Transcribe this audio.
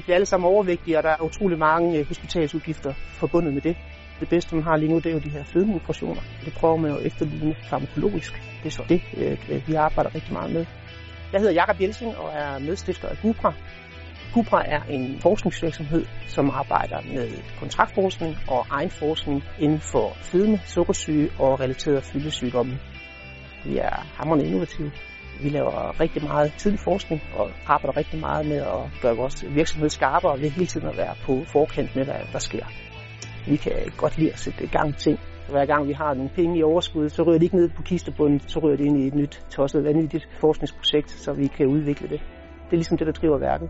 bliver alle sammen overvægtige, og der er utrolig mange øh, hospitalsudgifter forbundet med det. Det bedste, man har lige nu, det er jo de her fedmeoperationer. Det prøver man jo efterligne farmakologisk. Det er så det, øh, øh, vi arbejder rigtig meget med. Jeg hedder Jakob Jelsing og er medstifter af Gubra. Gubra er en forskningsvirksomhed, som arbejder med kontraktforskning og egen forskning inden for fedme, sukkersyge og relaterede fyldesygdomme. Vi er hammerende innovative. Vi laver rigtig meget tidlig forskning og arbejder rigtig meget med at gøre vores virksomhed skarpere ved hele tiden at være på forkant med, hvad der sker. Vi kan godt lide at sætte i gang ting. Hver gang vi har nogle penge i overskud, så ryger det ikke ned på kistebunden, så ryger det ind i et nyt tosset vanvittigt forskningsprojekt, så vi kan udvikle det. Det er ligesom det, der driver verden.